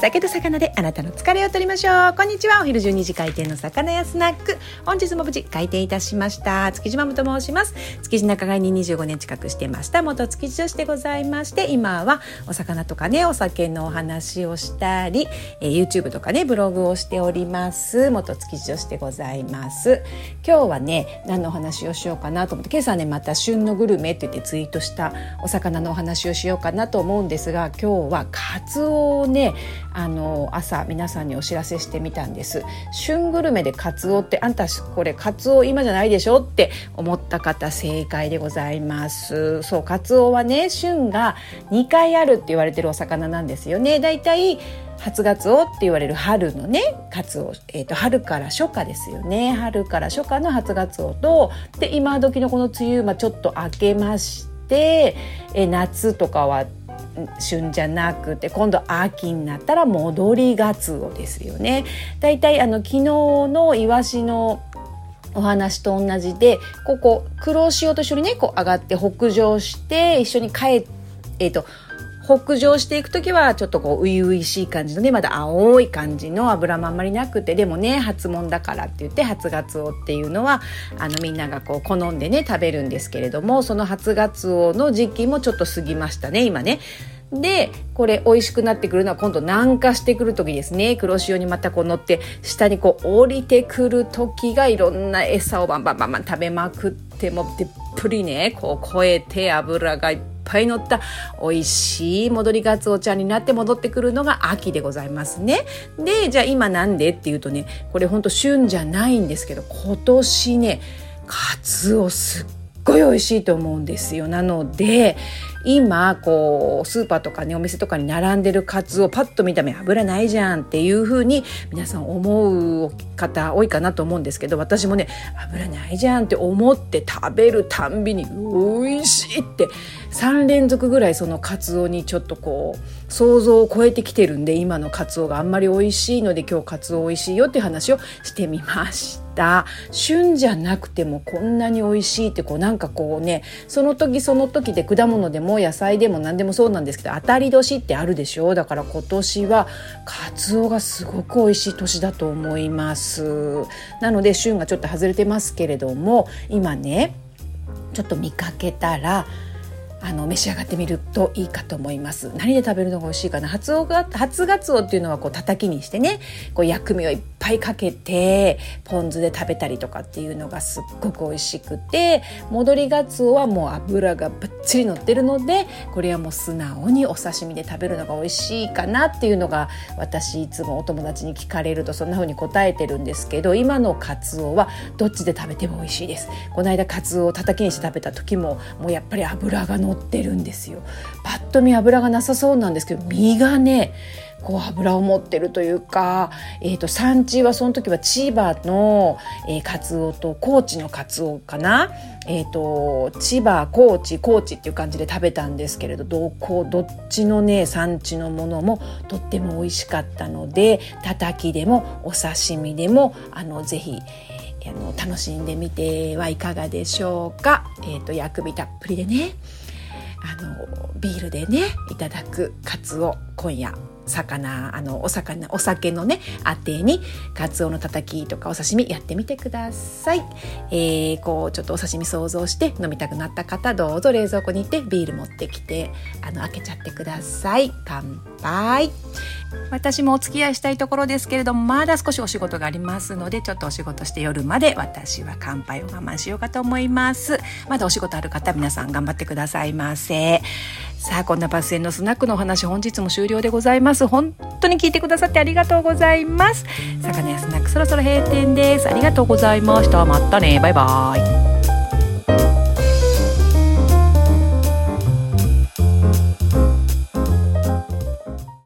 酒と魚であなたの疲れを取りましょう。こんにちは。お昼12時開店の魚屋スナック。本日も無事開店いたしました。築地マムと申します。築地仲買に25年近くしてました。元築地女子でございまして今はお魚とかねお酒のお話をしたり、えー、YouTube とかねブログをしております。元築地女子でございます。今日はね何のお話をしようかなと思って今朝ねまた旬のグルメって言ってツイートしたお魚のお話をしようかなと思うんですが今日はカツオをねあの朝皆さんにお知らせしてみたんです。旬グルメでカツオってあんたこれカツオ今じゃないでしょって思った方正解でございます。そうカツオはね旬が2回あるって言われてるお魚なんですよね。だいたい初ガツオって言われる春のねカツオ、えーと、春から初夏ですよね。春から初夏の初ガツオとで今時のこの梅雨、まあ、ちょっと明けましてえ夏とかは旬じゃなくて今度秋になったら戻りがつおですよね。だいたいあの昨日のイワシのお話と同じでここ黒潮と一緒にねこう上がって北上して一緒に帰ってえっ、ー、と北上していく時はちょっとこう初々しい感じのねまだ青い感じの油もあんまりなくてでもね初物だからって言って初ガツオっていうのはあのみんながこう好んでね食べるんですけれどもその初ガツオの時期もちょっと過ぎましたね今ね。でこれ美味しくなってくるのは今度南下してくる時ですね黒潮にまたこう乗って下にこう降りてくる時がいろんな餌をバンバンバンバン食べまくってもでっぷりねこう超えて油がいっぱい乗った美味しい戻りがつお茶になって戻ってくるのが秋でございますね。でじゃあ今なんでっていうとねこれほんと旬じゃないんですけど今年ねカツオすっごい美味しいと思うんですよ。なので今こうスーパーとかねお店とかに並んでるカツオパッと見た目油ないじゃんっていう風に皆さん思う方多いかなと思うんですけど私もね油ないじゃんって思って食べるたんびに美味しいって3連続ぐらいそのカツオにちょっとこう想像を超えてきてるんで今のカツオがあんまり美味しいので今日カツオ美味しいよって話をしてみました。旬じゃなくてもこんなに美味しいってこうなんかこうねその時その時で果物でも野菜でも何でもそうなんですけど当たり年ってあるでしょ？だから今年はカツオがすごく美味しい年だと思います。なので旬がちょっと外れてますけれども今ねちょっと見かけたらあの召し上がってみるといいかと思います。何で食べるのが美味しいかな？初が初がつおっていうのはこう叩きにしてね。こう薬味をいっぱいかけてポン酢で食べたりとかっていうのがすっごく美味しくて。戻りがつおはもう油がぶっちり乗ってるのでこれはもう素直にお刺身で食べるのが美味しいかなっていうのが私いつもお友達に聞かれるとそんな風に答えてるんですけど今のカツオはどっちで食べても美味しいです。この間カツオを叩きにして食べた時ももうやっぱり油が乗ってるんですよ。パッと見油がなさそうなんですけど身がねこう油を持ってるというか、えーと、産地はその時は千葉の、えー、カツオと高知のカツオかな、えーと、千葉高知高知っていう感じで食べたんですけれどどこどっちのね産地のものもとっても美味しかったのでたたきでもお刺身でもあのぜひあの楽しんでみてはいかがでしょうか？えーと薬味たっぷりでね。あのビールでねいただくカツオ今夜魚あのお魚お酒のねあてにカツオのたたきとかお刺身やってみてください、えー、こうちょっとお刺身想像して飲みたくなった方どうぞ冷蔵庫に行ってビール持ってきてあの開けちゃってください。乾杯。私もお付き合いしたいところですけれどもまだ少しお仕事がありますのでちょっとお仕事して夜まで私は乾杯を我慢しようかと思います。まだお仕事ある方皆さん頑張ってくださいませ。さあこんなバスへのスナックのお話本日も終了でございます。本当に聞いてくださってありがとうございます。魚屋スナックそろそろ閉店です。ありがとうございました。またね。バイバイ。